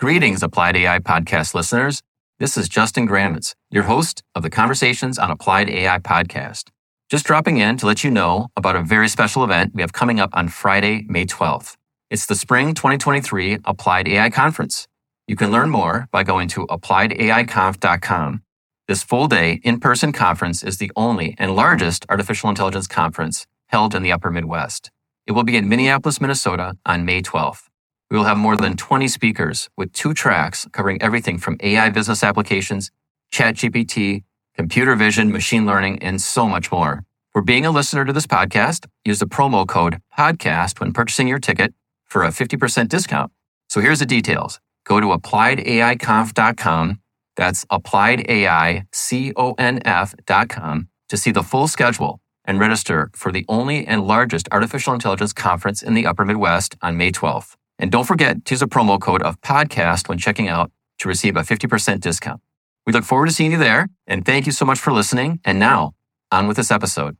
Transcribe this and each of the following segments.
Greetings, Applied AI podcast listeners. This is Justin Grammens, your host of the Conversations on Applied AI podcast. Just dropping in to let you know about a very special event we have coming up on Friday, May 12th. It's the Spring 2023 Applied AI Conference. You can learn more by going to appliedaiconf.com. This full day in person conference is the only and largest artificial intelligence conference held in the upper Midwest. It will be in Minneapolis, Minnesota on May 12th. We will have more than 20 speakers with two tracks covering everything from AI business applications, ChatGPT, computer vision, machine learning, and so much more. For being a listener to this podcast, use the promo code PODCAST when purchasing your ticket for a 50% discount. So here's the details. Go to appliedaiconf.com. That's appliedaiconf.com to see the full schedule and register for the only and largest artificial intelligence conference in the upper Midwest on May 12th. And don't forget to use a promo code of podcast when checking out to receive a 50% discount. We look forward to seeing you there. And thank you so much for listening. And now on with this episode.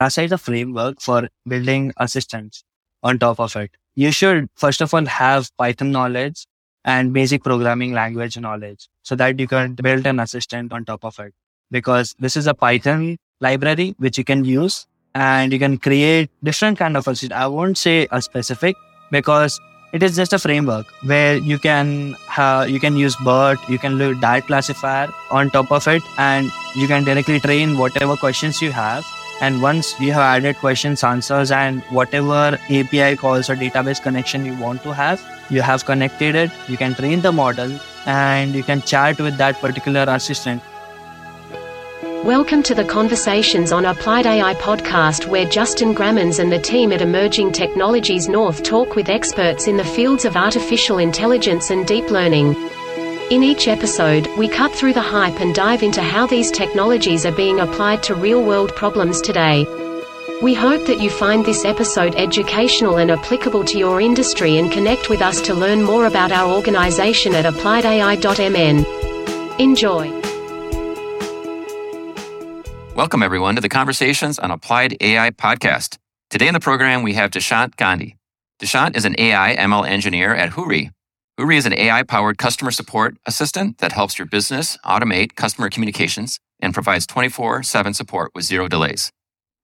Rasa is a framework for building assistants on top of it. You should first of all have Python knowledge and basic programming language knowledge so that you can build an assistant on top of it. Because this is a Python library which you can use and you can create different kind of assistant. I won't say a specific because it is just a framework where you can have, you can use BERT, you can do diet classifier on top of it, and you can directly train whatever questions you have. And once you have added questions, answers, and whatever API calls or database connection you want to have, you have connected it. You can train the model, and you can chat with that particular assistant Welcome to the Conversations on Applied AI podcast, where Justin Grammens and the team at Emerging Technologies North talk with experts in the fields of artificial intelligence and deep learning. In each episode, we cut through the hype and dive into how these technologies are being applied to real world problems today. We hope that you find this episode educational and applicable to your industry and connect with us to learn more about our organization at appliedai.mn. Enjoy. Welcome, everyone, to the Conversations on Applied AI podcast. Today in the program, we have Dishant Gandhi. Dishant is an AI ML engineer at Hoory. Hoory is an AI powered customer support assistant that helps your business automate customer communications and provides 24 7 support with zero delays.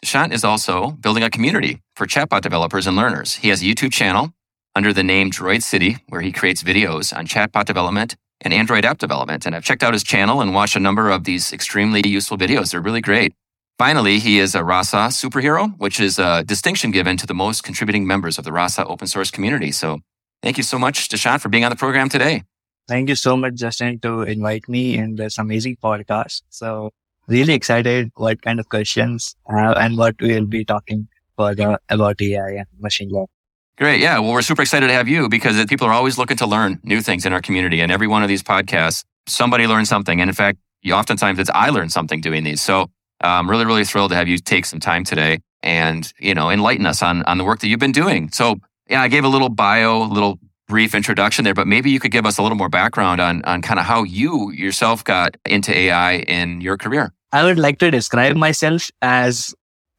Dishant is also building a community for chatbot developers and learners. He has a YouTube channel under the name Droid City, where he creates videos on chatbot development and Android app development. And I've checked out his channel and watched a number of these extremely useful videos. They're really great. Finally, he is a RASA superhero, which is a distinction given to the most contributing members of the RASA open source community. So thank you so much, Dishant, for being on the program today. Thank you so much, Justin, to invite me in this amazing podcast. So really excited what kind of questions uh, and what we'll be talking further about AI and machine learning. Great. Yeah. Well, we're super excited to have you because people are always looking to learn new things in our community. And every one of these podcasts, somebody learns something. And in fact, oftentimes it's I learned something doing these. So I'm really, really thrilled to have you take some time today and, you know, enlighten us on, on the work that you've been doing. So yeah, I gave a little bio, a little brief introduction there, but maybe you could give us a little more background on, on kind of how you yourself got into AI in your career. I would like to describe myself as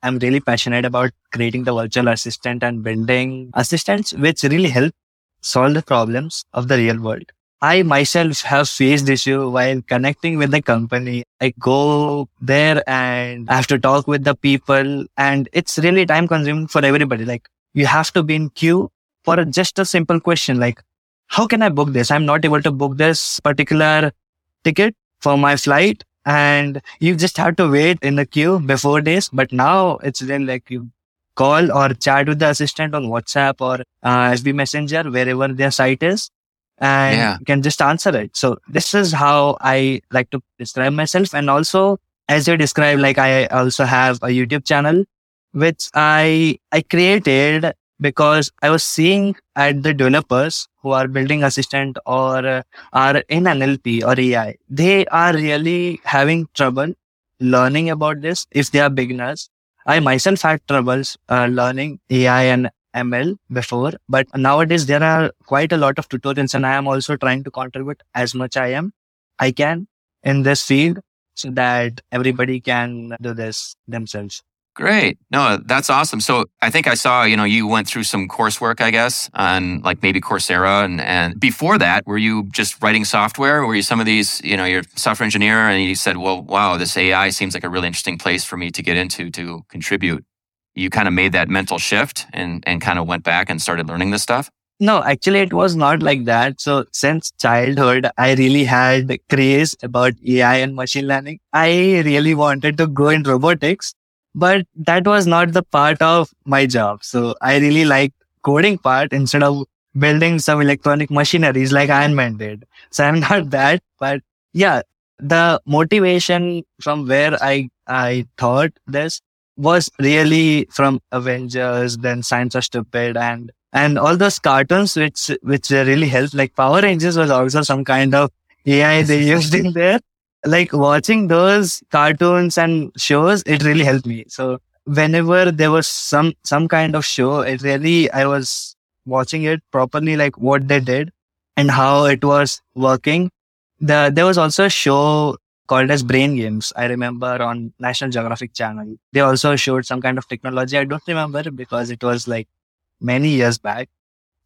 I'm really passionate about creating the virtual assistant and building assistants which really help solve the problems of the real world. I myself have faced issue while connecting with the company. I go there and I have to talk with the people and it's really time consuming for everybody. Like you have to be in queue for just a simple question like, how can I book this? I'm not able to book this particular ticket for my flight and you just have to wait in the queue before this. But now it's then like you call or chat with the assistant on WhatsApp or uh, FB Messenger, wherever their site is, and yeah. you can just answer it. So this is how I like to describe myself. And also, as you describe, like I also have a YouTube channel, which I, I created because I was seeing at the developers who are building assistant or uh, are in NLP or AI, they are really having trouble learning about this if they are beginners. I myself had troubles uh, learning AI and ML before, but nowadays there are quite a lot of tutorials and I am also trying to contribute as much I am, I can in this field so that everybody can do this themselves. Great. No, that's awesome. So I think I saw, you know, you went through some coursework, I guess, on like maybe Coursera. And, and before that, were you just writing software? Were you some of these, you know, you're software engineer and you said, well, wow, this AI seems like a really interesting place for me to get into to contribute. You kind of made that mental shift and, and kind of went back and started learning this stuff? No, actually, it was not like that. So since childhood, I really had craze about AI and machine learning. I really wanted to go in robotics but that was not the part of my job. So I really liked coding part instead of building some electronic machineries like Iron Man did. So I'm not that, but yeah, the motivation from where I, I thought this was really from Avengers, then Science of Stupid and, and all those cartoons which, which really helped. Like Power Rangers was also some kind of AI they used in there like watching those cartoons and shows, it really helped me. So whenever there was some, some kind of show, it really, I was watching it properly, like what they did and how it was working. The, there was also a show called as Brain Games. I remember on National Geographic channel. They also showed some kind of technology. I don't remember because it was like many years back.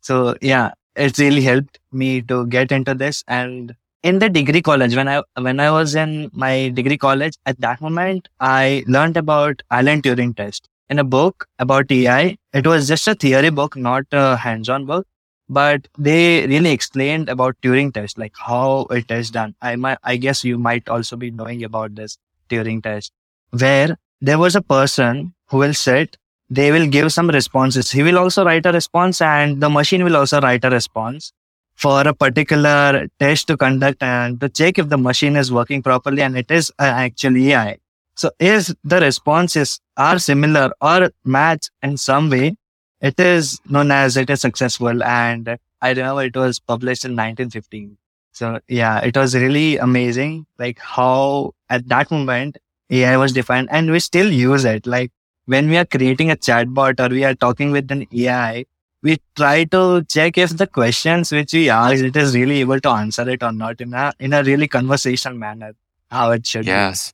So yeah, it really helped me to get into this. And in the degree college when i when i was in my degree college at that moment i learned about alan turing test. In a book about ai it was just a theory book not a hands-on book but they really explained about turing test like how it is done. I might i guess you might also be knowing about this turing test where there was a person who will sit they will give some responses. He will also write a response and the machine will also write a response for a particular test to conduct and to check if the machine is working properly and it is uh, actually AI. So if the responses are similar or match in some way, it is known as it is successful. And I remember it was published in 1915. So yeah, it was really amazing. Like how at that moment AI was defined and we still use it. Like when we are creating a chatbot or we are talking with an AI, we try to check if the questions which we ask it is really able to answer it or not in a in a really conversational manner how it should be. yes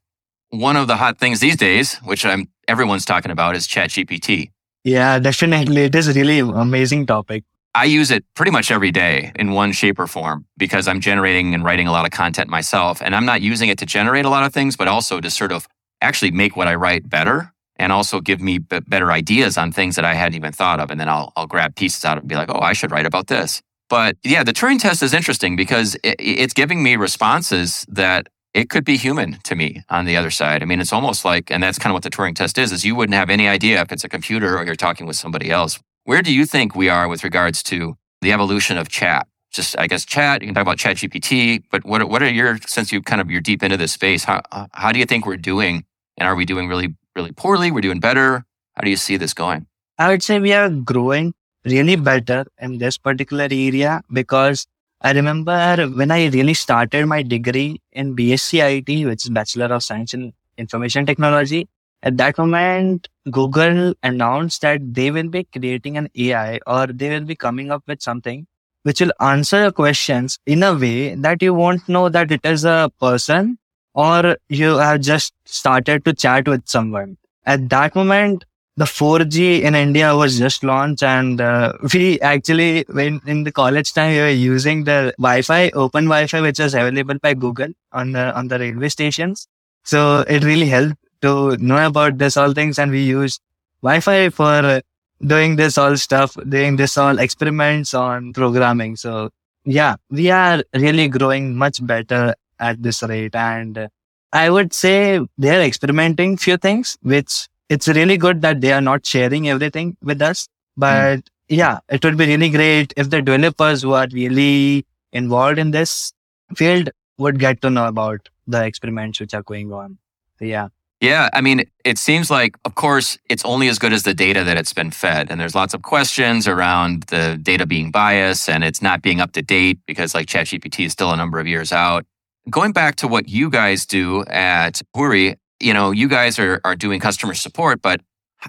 be. one of the hot things these days which i'm everyone's talking about is chat gpt yeah definitely it is really amazing topic i use it pretty much every day in one shape or form because i'm generating and writing a lot of content myself and i'm not using it to generate a lot of things but also to sort of actually make what i write better and also give me b- better ideas on things that I hadn't even thought of. And then I'll, I'll grab pieces out and be like, oh, I should write about this. But yeah, the Turing test is interesting because it, it's giving me responses that it could be human to me on the other side. I mean, it's almost like, and that's kind of what the Turing test is, is you wouldn't have any idea if it's a computer or you're talking with somebody else. Where do you think we are with regards to the evolution of chat? Just, I guess, chat. You can talk about Chat GPT, but what what are your since you kind of you're deep into this space? How how do you think we're doing, and are we doing really really poorly? We're doing better. How do you see this going? I would say we are growing really better in this particular area because I remember when I really started my degree in BSc IT, which is Bachelor of Science in Information Technology. At that moment, Google announced that they will be creating an AI or they will be coming up with something which will answer your questions in a way that you won't know that it is a person or you have just started to chat with someone. At that moment, the 4G in India was just launched and uh, we actually, when in the college time, we were using the Wi-Fi, open Wi-Fi, which was available by Google on the, on the railway stations. So it really helped to know about this all things and we used Wi-Fi for doing this all stuff, doing this all experiments on programming. So yeah, we are really growing much better at this rate. And I would say they're experimenting few things, which it's really good that they are not sharing everything with us. But mm. yeah, it would be really great if the developers who are really involved in this field would get to know about the experiments which are going on. So yeah. Yeah, I mean, it seems like, of course, it's only as good as the data that it's been fed. And there's lots of questions around the data being biased and it's not being up to date because, like, ChatGPT is still a number of years out. Going back to what you guys do at Hoory, you know, you guys are, are doing customer support, but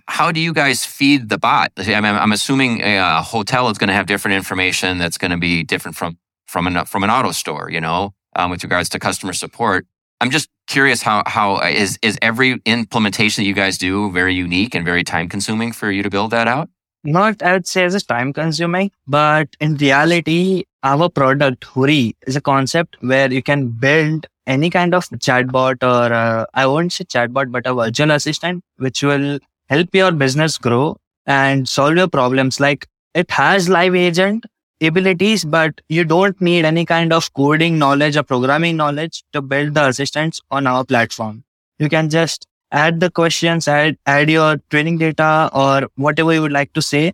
how do you guys feed the bot? I mean, I'm assuming a hotel is going to have different information that's going to be different from from an from an auto store, you know, um, with regards to customer support. I'm just curious how how is is every implementation that you guys do very unique and very time consuming for you to build that out? Not, I would say, as time consuming, but in reality, our product Hoory is a concept where you can build any kind of chatbot or uh, I won't say chatbot, but a virtual assistant, which will help your business grow and solve your problems. Like it has live agent abilities, but you don't need any kind of coding knowledge or programming knowledge to build the assistants on our platform. You can just add the questions, add, add your training data or whatever you would like to say.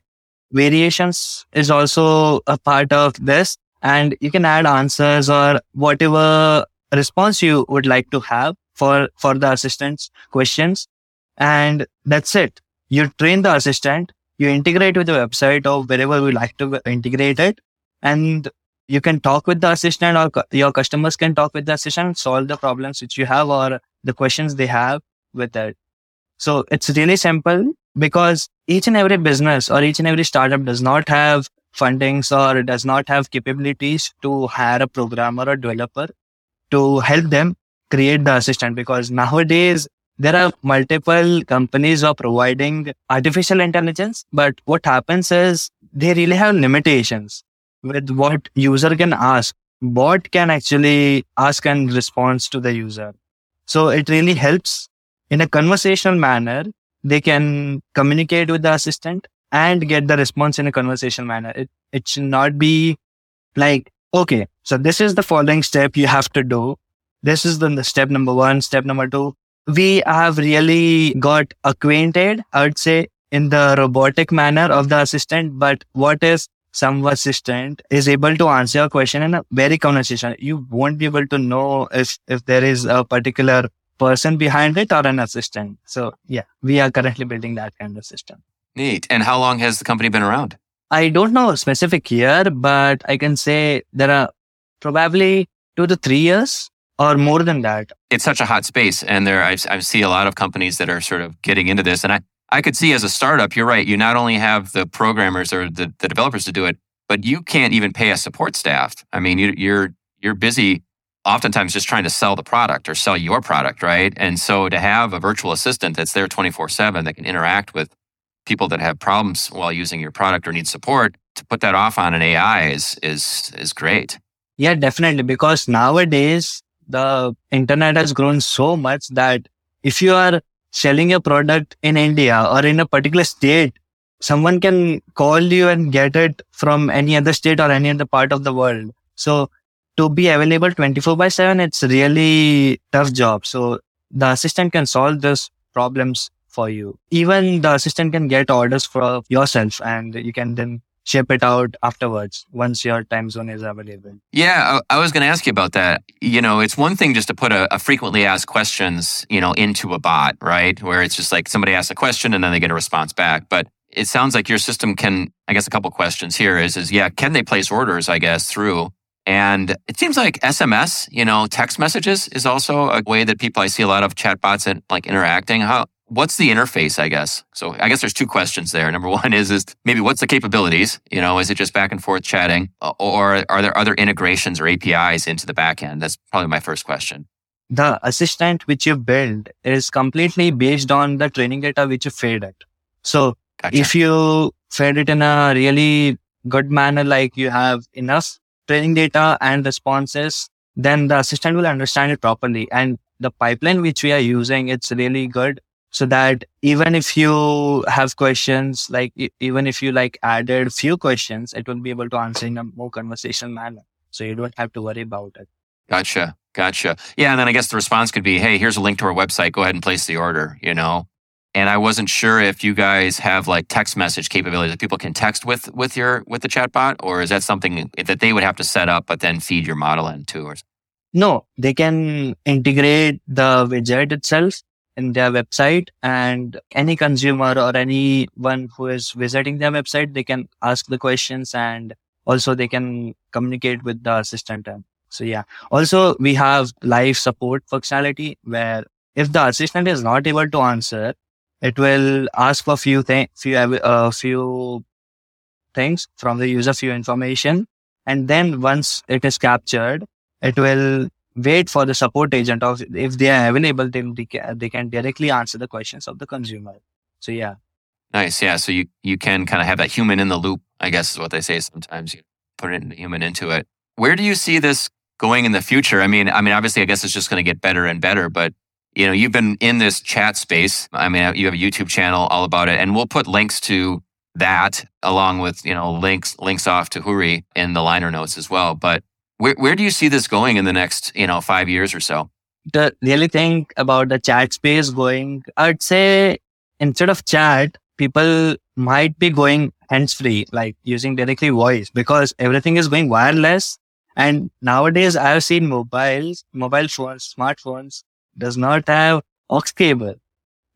Variations is also a part of this and you can add answers or whatever response you would like to have for, for the assistant's questions. And that's it. You train the assistant, you integrate with the website or wherever you like to integrate it. And you can talk with the assistant or your customers can talk with the assistant, solve the problems which you have or the questions they have with it. So it's really simple because each and every business or each and every startup does not have fundings or does not have capabilities to hire a programmer or developer to help them create the assistant because nowadays there are multiple companies are providing artificial intelligence, but what happens is they really have limitations with what user can ask. What can actually ask and response to the user. So it really helps in a conversational manner. They can communicate with the assistant and get the response in a conversational manner. It, it should not be like, okay, so this is the following step you have to do. This is the, step number one, step number two we have really got acquainted, I would say, in the robotic manner of the assistant. But what is some assistant is able to answer your question in a very conversation. You won't be able to know if, if there is a particular person behind it or an assistant. So yeah, we are currently building that kind of system. Neat. And how long has the company been around? I don't know a specific year, but I can say there are probably two to three years or more than that. It's such a hot space, and there I, I see a lot of companies that are sort of getting into this. And I, I could see as a startup, you're right. You not only have the programmers or the, the developers to do it, but you can't even pay a support staff. I mean, you, you're you're busy oftentimes just trying to sell the product or sell your product, right? And so to have a virtual assistant that's there 24 7 that can interact with people that have problems while using your product or need support, to put that off on an AI is is is great. Yeah, definitely. Because nowadays the internet has grown so much that if you are selling a product in India or in a particular state, someone can call you and get it from any other state or any other part of the world. So to be available 24 by 7, it's really tough job. So the assistant can solve those problems for you. Even the assistant can get orders for yourself and you can then ship it out afterwards once your time zone is available. Yeah, I, I was going to ask you about that. You know, it's one thing just to put a, a, frequently asked questions, you know, into a bot, right? Where it's just like somebody asks a question and then they get a response back. But it sounds like your system can, I guess a couple questions here is, is yeah, can they place orders, I guess, through and it seems like SMS, you know, text messages is also a way that people I see a lot of chatbots and like interacting. How what's the interface, I guess? So I guess there's two questions there. Number one is, is maybe what's the capabilities? You know, is it just back and forth chatting or are there other integrations or APIs into the backend? That's probably my first question. The assistant which you build is completely based on the training data which you fed it. So gotcha. if you fed it in a really good manner, like you have enough training data and responses, then the assistant will understand it properly. And the pipeline which we are using, it's really good so that even if you have questions, like even if you like added few questions, it will be able to answer in a more conversational manner. So you don't have to worry about it. Gotcha. Gotcha. Yeah. And then I guess the response could be, Hey, here's a link to our website. Go ahead and place the order, you know? And I wasn't sure if you guys have like text message capabilities that people can text with, with your, with the chatbot, or is that something that they would have to set up, but then feed your model into or no, they can integrate the widget itself in their website and any consumer or anyone who is visiting their website, they can ask the questions and also they can communicate with the assistant. So yeah. Also, we have live support functionality where if the assistant is not able to answer, it will ask for few things, few, uh, few things from the user, few information. And then once it is captured, it will wait for the support agent of if they are available, then they can, they can directly answer the questions of the consumer. So yeah. Nice. Yeah. So you, you can kind of have that human in the loop, I guess is what they say sometimes. You put it human into it. Where do you see this going in the future? I mean, I mean, obviously, I guess it's just going to get better and better, but you know, you've been in this chat space. I mean, you have a YouTube channel all about it, and we'll put links to that along with you know links links off to Hoory in the liner notes as well. But where where do you see this going in the next you know five years or so? The really thing about the chat space going, I'd say instead of chat, people might be going hands free, like using directly voice because everything is going wireless. And nowadays I've seen mobiles, mobile phones, smartphones does not have aux cable.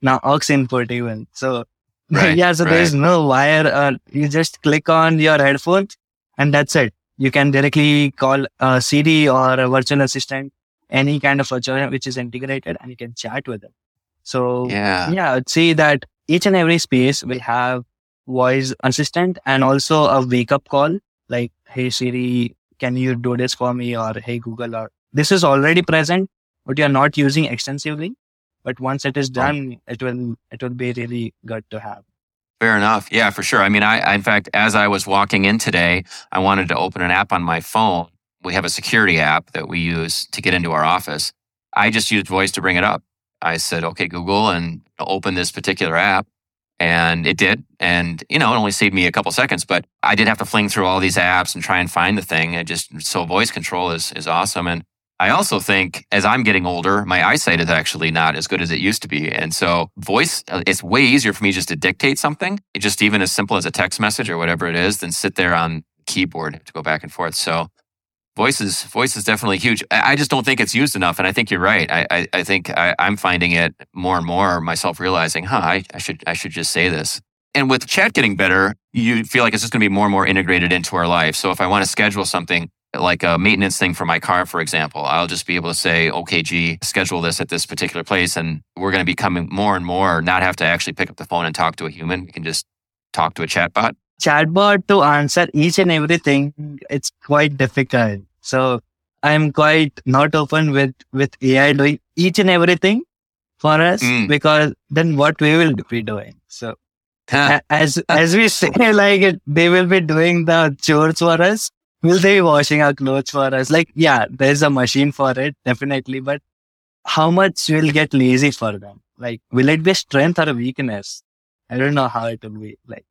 Now aux input even. So Right, yeah, so right. there's no wire. Uh, you just click on your headphones and that's it. You can directly call a Siri or a virtual assistant, any kind of virtual which is integrated and you can chat with them. So yeah, yeah, I'd say that each and every space will have voice assistant and also a wake up call like, Hey Siri, can you do this for me? Or Hey Google, or this is already present, but you're not using extensively. But once it is oh. done, it will it will be really good to have. Fair enough. Yeah, for sure. I mean, I, in fact, as I was walking in today, I wanted to open an app on my phone. We have a security app that we use to get into our office. I just used voice to bring it up. I said, okay, Google, and open this particular app. And it did. And, you know, it only saved me a couple seconds, but I did have to fling through all these apps and try and find the thing. It just, so voice control is, is awesome. And I also think as I'm getting older, my eyesight is actually not as good as it used to be. And so voice, uh, it's way easier for me just to dictate something, just even as simple as a text message or whatever it is, than sit there on keyboard to go back and forth. So voice is, voice is definitely huge. I just don't think it's used enough. And I think you're right. I, I, I think I, am finding it more and more myself realizing, huh, I, I should, I should just say this. And with chat getting better, you feel like it's just going to be more and more integrated into our life. So if I want to schedule something, like a maintenance thing for my car, for example, I'll just be able to say, okay, G, schedule this at this particular place. And we're going to be coming more and more, not have to actually pick up the phone and talk to a human. We can just talk to a chatbot. Chatbot to answer each and everything, it's quite difficult. So I'm quite not open with, with AI doing each and everything for us mm. because then what we will be doing. So as, as we say, like it, they will be doing the chores for us will they be washing our clothes for us? Like, yeah, there's a machine for it, definitely. But how much will get lazy for them? Like, will it be strength or a weakness? I don't know how it will be like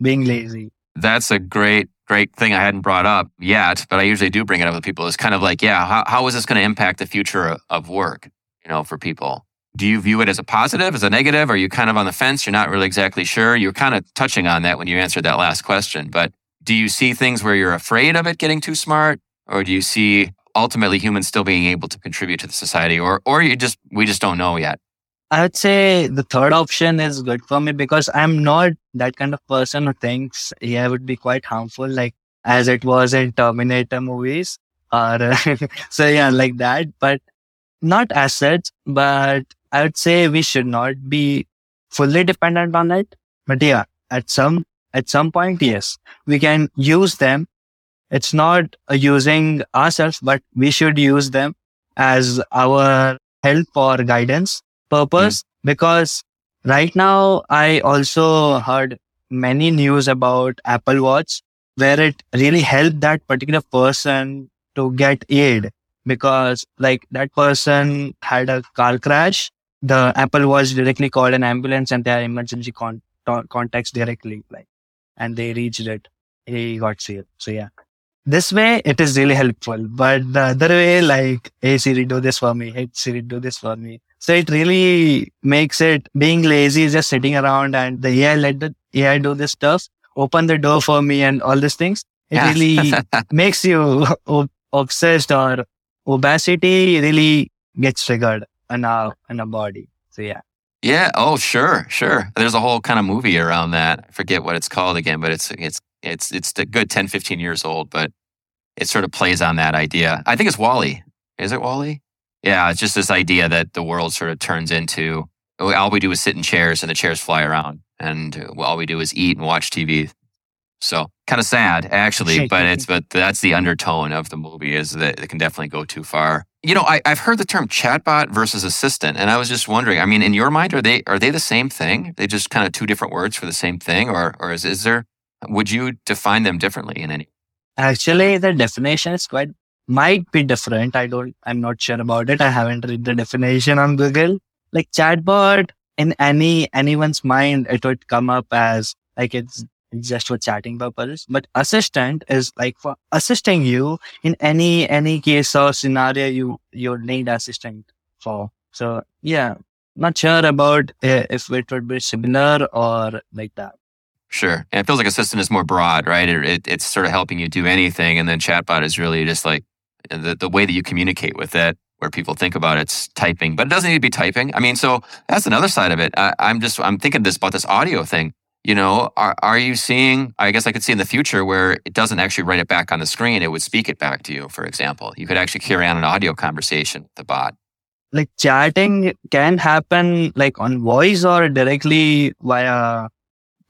being lazy. That's a great, great thing I hadn't brought up yet, but I usually do bring it up with people. It's kind of like, yeah, how, how is this going to impact the future of work, you know, for people? Do you view it as a positive, as a negative? Are you kind of on the fence? You're not really exactly sure. You're kind of touching on that when you answered that last question, but do you see things where you're afraid of it getting too smart? Or do you see ultimately humans still being able to contribute to the society? Or, or you just, we just don't know yet? I would say the third option is good for me because I'm not that kind of person who thinks AI would be quite harmful, like as it was in Terminator movies. Or so yeah, like that, but not as such. But I would say we should not be fully dependent on it. But yeah, at some at some point, yes, we can use them. It's not using ourselves, but we should use them as our help or guidance purpose mm. because right now I also heard many news about Apple Watch where it really helped that particular person to get aid because like that person had a car crash. The Apple Watch directly called an ambulance and their emergency con- contacts directly. Like and they reached it. He got saved. So yeah. This way it is really helpful. But the other way, like, hey Siri, do this for me. Hey Siri, do this for me. So it really makes it being lazy, just sitting around and the AI let the AI do this stuff, open the door for me and all these things. It yeah. really makes you obsessed or obesity really gets triggered in our, in our body. So yeah. Yeah. Oh, sure, sure. There's a whole kind of movie around that. I forget what it's called again, but it's it's it's it's a good 10, 15 years old, but it sort of plays on that idea. I think it's WALL-E. Is it WALL-E? Yeah, it's just this idea that the world sort of turns into all we do is sit in chairs and the chairs fly around, and all we do is eat and watch TV. So kind of sad, actually, but it's but that's the undertone of the movie is that it can definitely go too far. You know, I, I've heard the term chatbot versus assistant, and I was just wondering. I mean, in your mind, are they are they the same thing? They just kind of two different words for the same thing, or or is is there? Would you define them differently in any? Actually, the definition is quite might be different. I don't. I'm not sure about it. I haven't read the definition on Google. Like chatbot, in any anyone's mind, it would come up as like it's just for chatting purposes. But assistant is like for assisting you in any any case or scenario you you need assistant for. So yeah, not sure about uh, if it would be similar or like that. Sure. And it feels like assistant is more broad, right? It, it, it's sort of helping you do anything. And then chatbot is really just like the, the way that you communicate with it, where people think about it's typing, but it doesn't need to be typing. I mean, so that's another side of it. I, I'm just, I'm thinking this about this audio thing you know are, are you seeing i guess i could see in the future where it doesn't actually write it back on the screen it would speak it back to you for example. You could actually carry on an audio conversation with the bot. Like chatting can happen like on voice or directly via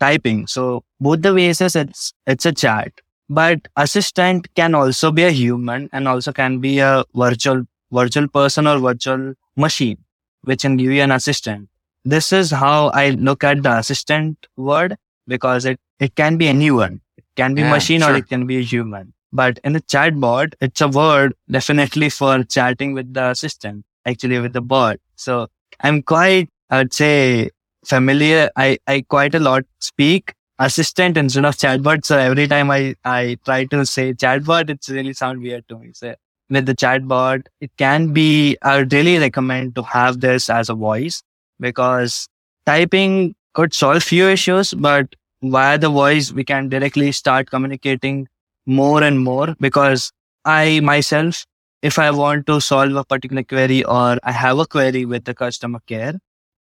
typing. So both the ways it's it's a chat. But assistant can also be a human and also can be a virtual virtual person or virtual machine which can give you an assistant this is how I look at the assistant word because it, it can be anyone. It can be yeah, machine sure. or it can be a human. But in the chatbot, it's a word definitely for chatting with the assistant, actually with the bot. So I'm quite, I'd say familiar. I, I quite a lot speak assistant instead of chatbot. So every time I, I try to say chatbot, it's really sound weird to me. So with the chatbot, it can be, I really recommend to have this as a voice because typing could solve few issues, but via the voice, we can directly start communicating more and more because I myself, if I want to solve a particular query or I have a query with the customer care,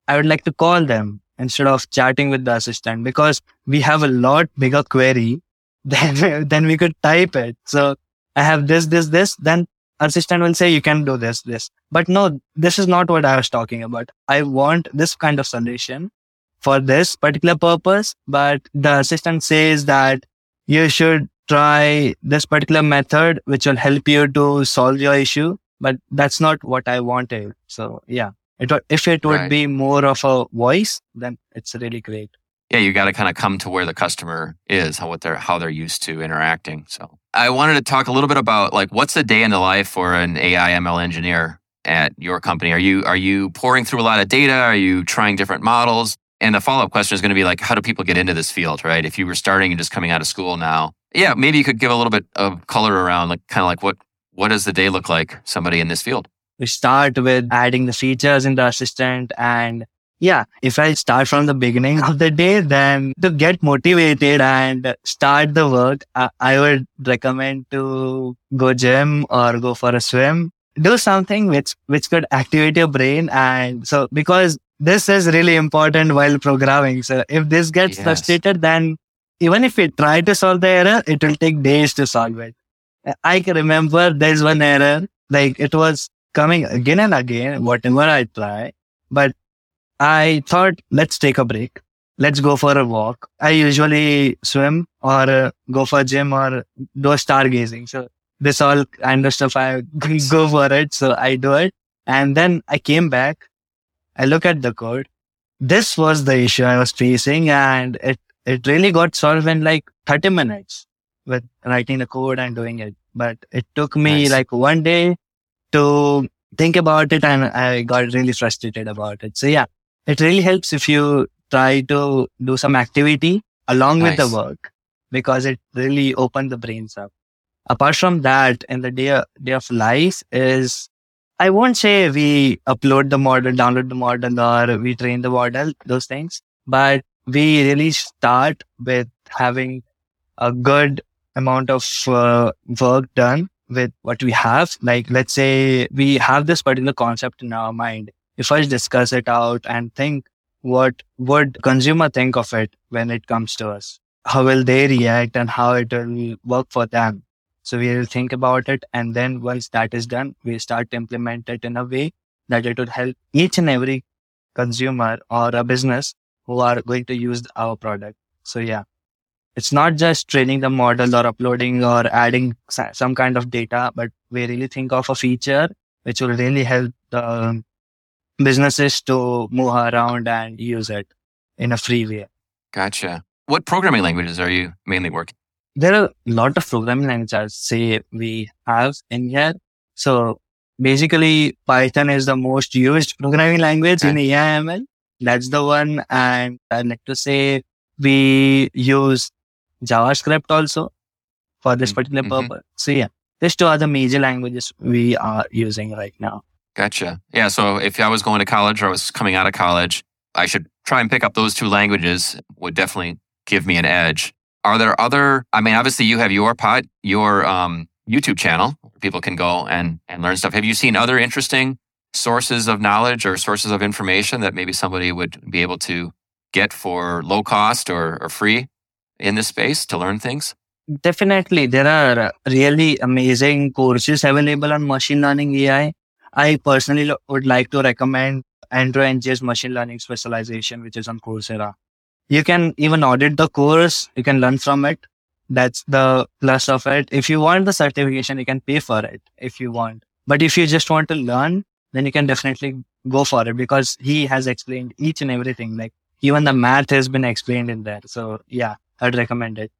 I would like to call them instead of chatting with the assistant because we have a lot bigger query than, than we could type it. So I have this, this, this, then assistant will say you can do this this. But no this is not what i was talking about. I want this kind of solution for this particular purpose but the assistant says that you should try this particular method which will help you to solve your issue but that's not what i wanted. So yeah. It if it would right. be more of a voice then it's really great yeah, you got to kind of come to where the customer is, how what they're how they're used to interacting. So I wanted to talk a little bit about like what's the day in the life for an AI ML engineer at your company. Are you are you pouring through a lot of data? Are you trying different models? And the follow up question is going to be like, how do people get into this field, right? If you were starting and just coming out of school now, yeah, maybe you could give a little bit of color around, like kind of like what what does the day look like somebody in this field? We start with adding the features in the assistant and yeah, if I start from the beginning of the day, then to get motivated and start the work, I, I would recommend to go gym or go for a swim. Do something which, which could activate your brain. And so, because this is really important while programming. So if this gets yes. frustrated, then even if we try to solve the error, it will take days to solve it. I can remember there's one error, like it was coming again and again, whatever I try, but I thought, let's take a break. Let's go for a walk. I usually swim or uh, go for gym or do stargazing. So this all kind of stuff, I go for it. So I do it. And then I came back. I look at the code. This was the issue I was facing and it, it really got solved in like 30 minutes with writing the code and doing it. But it took me nice. like one day to think about it and I got really frustrated about it. So yeah, it really helps if you try to do some activity along nice. with the work because it really opens the brains up. Apart from that, in the day, day of life is, I won't say we upload the model, download the model or we train the model, those things, but we really start with having a good amount of uh, work done with what we have. Like, let's say we have this particular concept in our mind if I discuss it out and think what would consumer think of it when it comes to us? How will they react and how it will work for them? So we will think about it. And then once that is done, we start to implement it in a way that it would help each and every consumer or a business who are going to use our product. So yeah, it's not just training the model or uploading or adding some kind of data, but we really think of a feature which will really help the businesses to move around and use it in a free way. Gotcha. What programming languages are you mainly working? There are a lot of programming languages I'd say we have in here. So basically Python is the most used programming language okay. in AIML. That's the one. And I'd like to say we use JavaScript also for this mm-hmm. particular mm-hmm. purpose. So yeah, these two are the major languages we are using right now. Gotcha. Yeah. So if I was going to college or I was coming out of college, I should try and pick up those two languages would definitely give me an edge. Are there other, I mean, obviously you have your pod, your um, YouTube channel where people can go and, and learn stuff. Have you seen other interesting sources of knowledge or sources of information that maybe somebody would be able to get for low cost or, or free in this space to learn things? Definitely. There are really amazing courses available on machine learning AI. I personally would like to recommend Andrew Ng's machine learning specialization, which is on Coursera. You can even audit the course. You can learn from it. That's the plus of it. If you want the certification, you can pay for it if you want. But if you just want to learn, then you can definitely go for it because he has explained each and everything. Like even the math has been explained in there. So yeah, I'd recommend it.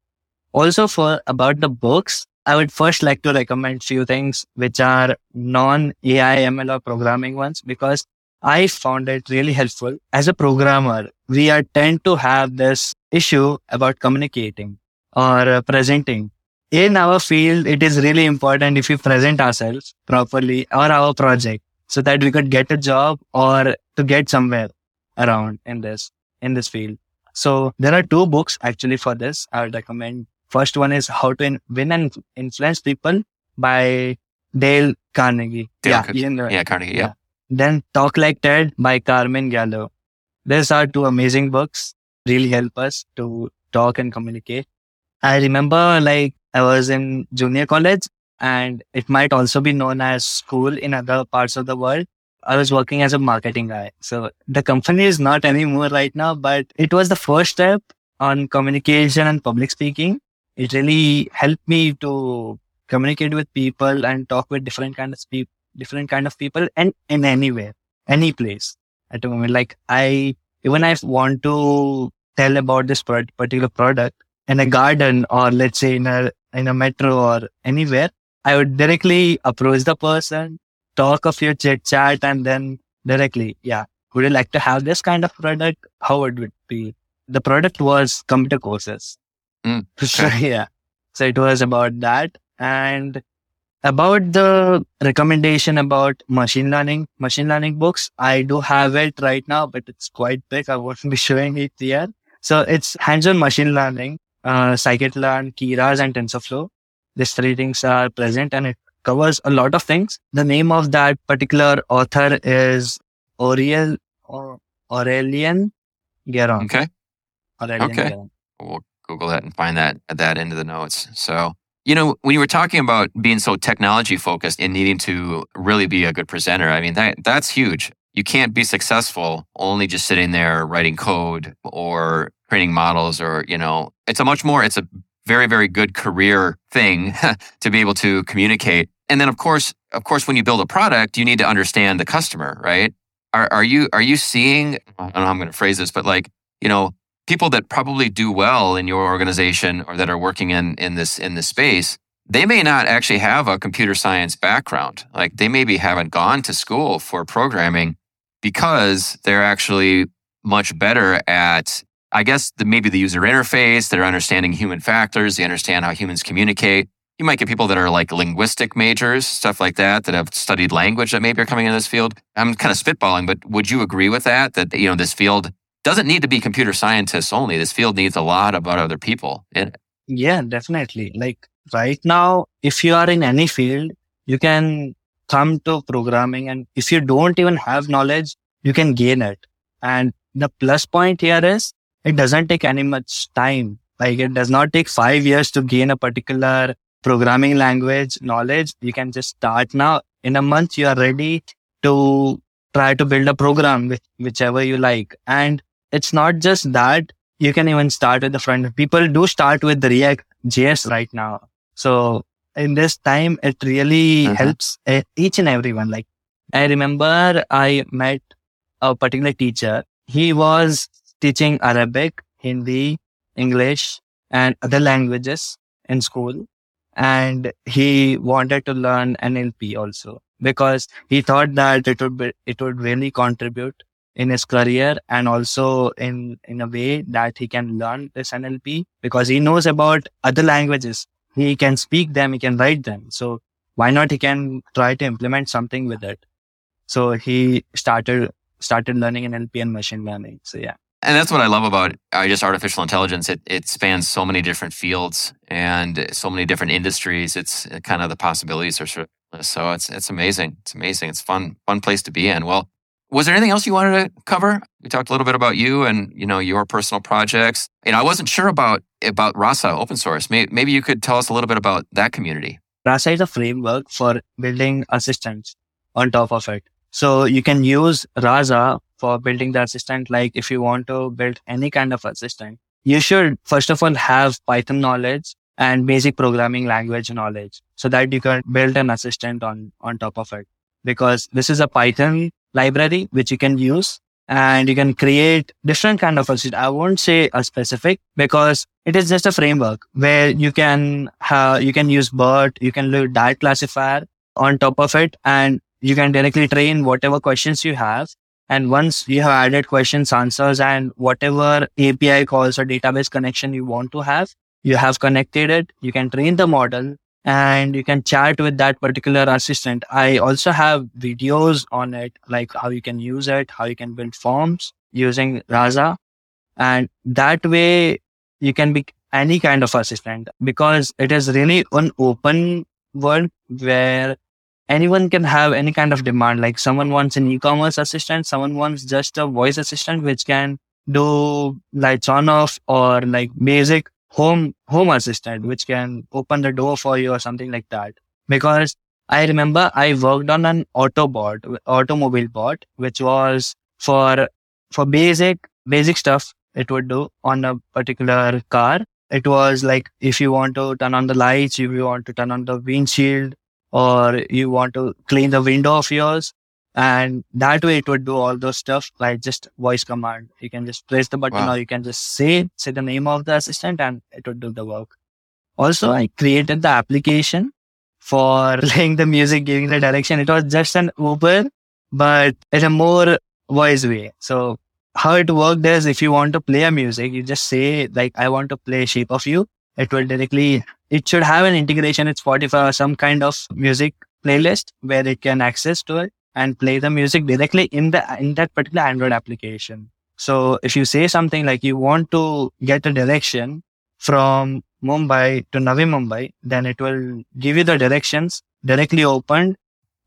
Also for about the books, I would first like to recommend few things which are non AI ML or programming ones because I found it really helpful. As a programmer, we are tend to have this issue about communicating or uh, presenting. In our field, it is really important if we present ourselves properly or our project so that we could get a job or to get somewhere around in this, in this field. So there are two books actually for this. I would recommend. First one is How to Win and Influence People by Dale Carnegie. Dale yeah, yeah, Carnegie. Yeah. yeah. Then Talk Like Ted by Carmine Gallo. These are two amazing books, really help us to talk and communicate. I remember like I was in junior college and it might also be known as school in other parts of the world. I was working as a marketing guy. So the company is not anymore right now, but it was the first step on communication and public speaking. It really helped me to communicate with people and talk with different kind of people different kind of people and in anywhere, any place at the moment. Like I, even I want to tell about this particular product in a garden or let's say in a, in a metro or anywhere, I would directly approach the person, talk a few chit chat and then directly, yeah, would you like to have this kind of product? How would it be? The product was computer courses. Mm, okay. So yeah. So it was about that. And about the recommendation about machine learning, machine learning books, I do have it right now, but it's quite big. I won't be showing it here. So it's hands-on machine learning, uh, scikit-learn, Keras, and TensorFlow. These three things are present and it covers a lot of things. The name of that particular author is Aurel, or Aurélien Geron. Okay. Aurélien okay. Geron. We'll Google that and find that, at that end of the notes. So you know, when you were talking about being so technology focused and needing to really be a good presenter, I mean, that that's huge. You can't be successful only just sitting there writing code or training models or, you know, it's a much more, it's a very, very good career thing to be able to communicate. And then of course, of course, when you build a product, you need to understand the customer, right? Are, are you, are you seeing, I don't know how I'm going to phrase this, but like, you know, people that probably do well in your organization or that are working in in this in this space they may not actually have a computer science background. Like they maybe haven't gone to school for programming because they're actually much better at i guess the, maybe the user interface they're understanding human factors they understand how humans communicate. You might get people that are like linguistic majors stuff like that that have studied language that maybe are coming in this field. I'm kind of spitballing but would you agree with that that you know this field doesn't need to be computer scientists only. This field needs a lot of other people. Yeah, definitely. Like right now, if you are in any field, you can come to programming and if you don't even have knowledge, you can gain it. And the plus point here is it doesn't take any much time. Like it does not take five years to gain a particular programming language knowledge. You can just start now. In a month, you are ready to try to build a program with whichever you like. And it's not just that you can even start with the front. People do start with the React JS right now. So in this time, it really Mhm. helps uh, each and everyone. Like I remember I met a particular teacher. He was teaching Arabic, Hindi, English, and other languages in school. And he wanted to learn NLP also because he thought that it would be, it would really contribute in his career and also in, in a way that he can learn this NLP because he knows about other languages. He can speak them, he can write them. So why not he can try to implement something with it? So he started, started learning NLP and machine learning. So yeah. And that's what I love about uh, just artificial intelligence. It it spans so many different fields and so many different industries. It's uh, kind of the possibilities are sort of so it's it's amazing. It's amazing. It's fun fun place to be in. Well, was there anything else you wanted to cover? We talked a little bit about you and you know your personal projects. Know, I wasn't sure about about Rasa open source. Maybe, maybe you could tell us a little bit about that community. Rasa is a framework for building assistants on top of it. So you can use Rasa for building the assistant. Like if you want to build any kind of assistant, you should first of all have Python knowledge and basic programming language knowledge so that you can build an assistant on, on top of it. Because this is a Python library which you can use and you can create different kind of. I won't say a specific because it is just a framework where you can have, you can use BERT, you can do diet classifier on top of it and you can directly train whatever questions you have. And once you have added questions, answers and whatever API calls or database connection you want to have, you have connected it. You can train the model and you can chat with that particular assistant. I also have videos on it, like how you can use it, how you can build forms using Rasa. And that way you can be any kind of assistant because it is really an open world where anyone can have any kind of demand. Like someone wants an e-commerce assistant, someone wants just a voice assistant, which can do lights on off or like basic home, home assistant, which can open the door for you or something like that. Because I remember I worked on an Autobot, automobile bot, which was for, for basic, basic stuff it would do on a particular car. It was like if you want to turn on the lights, if you want to turn on the windshield, or you want to clean the window of yours. And that way it would do all those stuff like just voice command. You can just press the button Wow. or you can just say, say the name of the assistant and it would do the work. Also, I created the application for playing the music, giving the direction. It was just an Uber, but in a more voice way. So how it worked is if you want to play a music, you just say like, I want to play Shape of You. It will directly, it should have an integration with Spotify or some kind of music playlist where it can access to it and play the music directly in the, in that particular Android application. So if you say something like you want to get a direction from Mumbai to Navi Mumbai, then it will give you the directions directly opened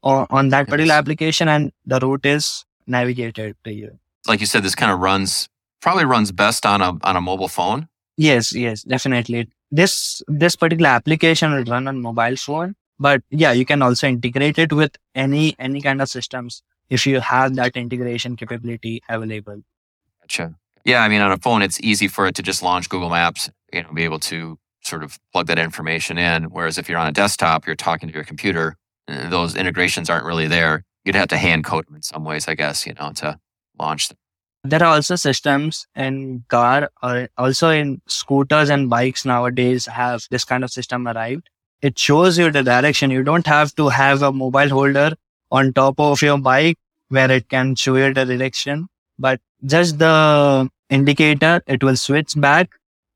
on, on that particular application and the route is navigated to you. Like you said, this kind of runs probably runs best on a on a mobile phone. Yes, yes, definitely. This this particular application will run on mobile phone, but yeah, you can also integrate it with any any kind of systems if you have that integration capability available. Gotcha. Yeah, I mean, on a phone, it's easy for it to just launch Google Maps, you know, be able to sort of plug that information in. Whereas if you're on a desktop, you're talking to your computer, uh, those integrations aren't really there. You'd have to hand code them in some ways, I guess, you know, to launch them. There are also systems in car or also in scooters and bikes nowadays have this kind of system arrived. It shows you the direction. You don't have to have a mobile holder on top of your bike where it can show you the direction, but just the indicator, it will switch back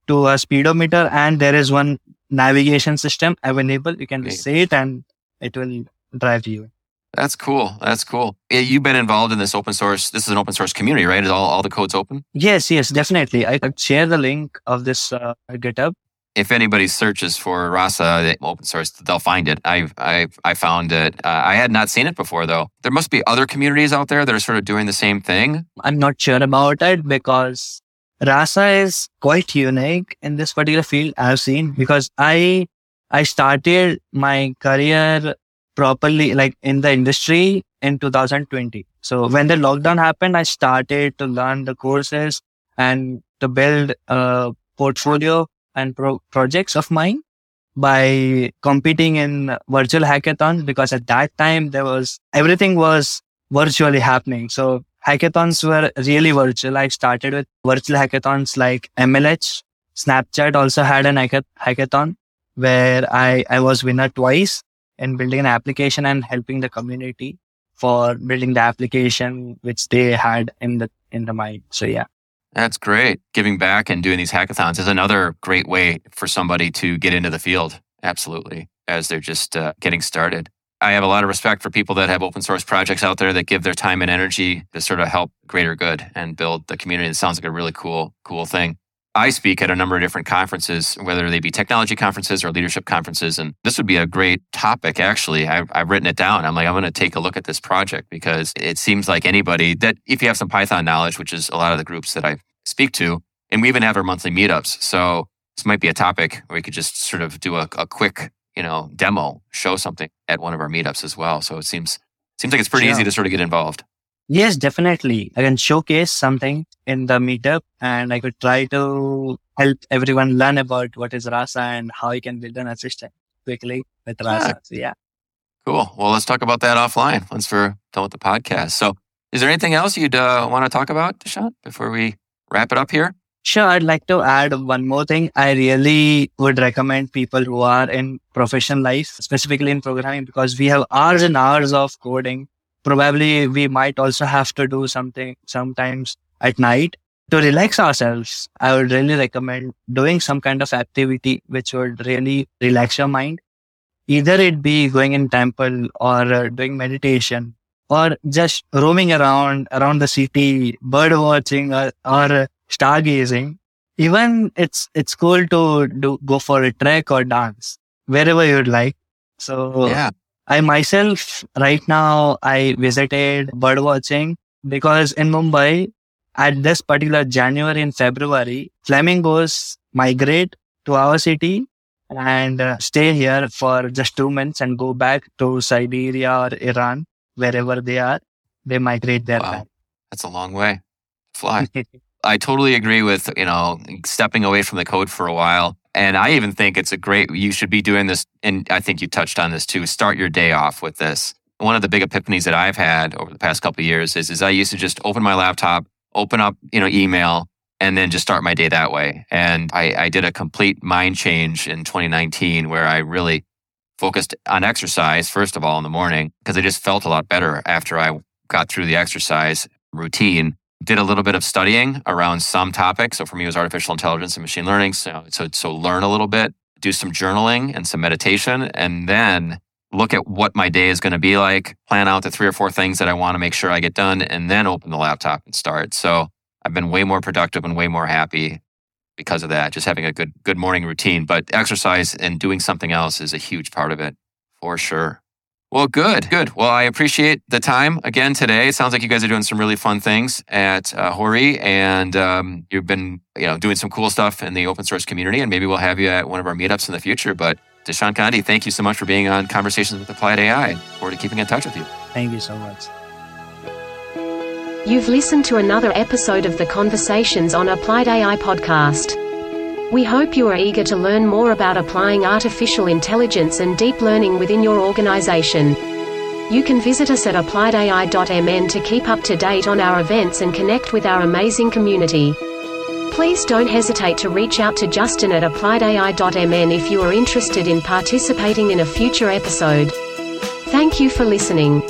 to a speedometer and there is one navigation system available. You can just say it and it will drive you. That's cool. That's cool. Yeah, You've been involved in this open source. This is an open source community, right? Is all, all the code's open? Yes, yes, definitely. I could share the link of this uh, GitHub. If anybody searches for Rasa open source, they'll find it. I I I found it. Uh, I had not seen it before though. There must be other communities out there that are sort of doing the same thing. I'm not sure about it because Rasa is quite unique in this particular field I've seen because I I started my career properly like in the industry in 2020. So when the lockdown happened, I started to learn the courses. and to build a portfolio and pro- projects of mine by competing in virtual hackathon because at that time there was everything was virtually happening. So hackathons were really virtual. I started with virtual hackathons like MLH. Snapchat also had an hackathon where I, I was winner twice in building an application and helping the community for building the application which they had in the in the mind. So yeah. That's great. Giving back and doing these hackathons is another great way for somebody to get into the field. Absolutely. As they're just uh, getting started. I have a lot of respect for people that have open source projects out there that give their time and energy to sort of help greater good and build the community. It sounds like a really cool, cool thing. I speak at a number of different conferences, whether they be technology conferences or leadership conferences. And this would be a great topic, actually. I've, I've written it down. I'm like, I'm going to take a look at this project because it seems like anybody that, if you have some Python knowledge, which is a lot of the groups that I speak to, and we even have our monthly meetups. So this might be a topic where we could just sort of do a, a quick, you know, demo, show something at one of our meetups as well. So it seems, seems like it's pretty sure. easy to sort of get involved. Yes, definitely. I can showcase something in the meetup and I could try to help everyone learn about what is Rasa and how you can build an assistant quickly with Rasa. Yeah. So, yeah. Cool. Well, let's talk about that offline once we're done with the podcast. So, is there anything else you'd uh, want to talk about, Dishant, before we wrap it up here? Sure. I'd like to add one more thing. I really would recommend people who are in professional life, specifically in programming, because we have hours and hours of coding probably we might also have to do something sometimes at night to relax ourselves. I would really recommend doing some kind of activity which would really relax your mind. Either it be going in temple or uh, doing meditation or just roaming around around the city, bird watching or, or stargazing. Even it's it's cool to do go for a trek or dance wherever you'd like. So yeah. I myself, right now, I visited bird watching because in Mumbai, at this particular January and February, flamingos migrate to our city and uh, stay here for just two months and go back to Siberia or Iran, wherever they are. They migrate there. Wow. That's a long way. Fly. I totally agree with, you know, stepping away from the code for a while and I even think it's a great, you should be doing this. And I think you touched on this too. Start your day off with this. One of the big epiphanies that I've had over the past couple years is, is I used to just open my laptop, open up, you know, email, and then just start my day that way. And I, I did a complete mind change in 2019 where I really focused on exercise, first of all, in the morning, because I just felt a lot better after I got through the exercise routine did a little bit of studying around some topics. So for me, it was artificial intelligence and machine learning. So, so, so learn a little bit, do some journaling and some meditation, and then look at what my day is going to be like, plan out the three or four things that I want to make sure I get done, and then open the laptop and start. So I've been way more productive and way more happy because of that, just having a good, good morning routine. But exercise and doing something else is a huge part of it for sure. Well, good, good. Well, I appreciate the time again today. It sounds like you guys are doing some really fun things at uh, Hoory, and um, you've been, you know, doing some cool stuff in the open source community. And maybe we'll have you at one of our meetups in the future. But Dishant Gandhi, thank you so much for being on Conversations with Applied AI. Forward to keeping in touch with you. Thank you so much. You've listened to another episode of the Conversations on Applied AI podcast. We hope you are eager to learn more about applying artificial intelligence and deep learning within your organization. You can visit us at appliedai.mn to keep up to date on our events and connect with our amazing community. Please don't hesitate to reach out to Justin at appliedai.mn if you are interested in participating in a future episode. Thank you for listening.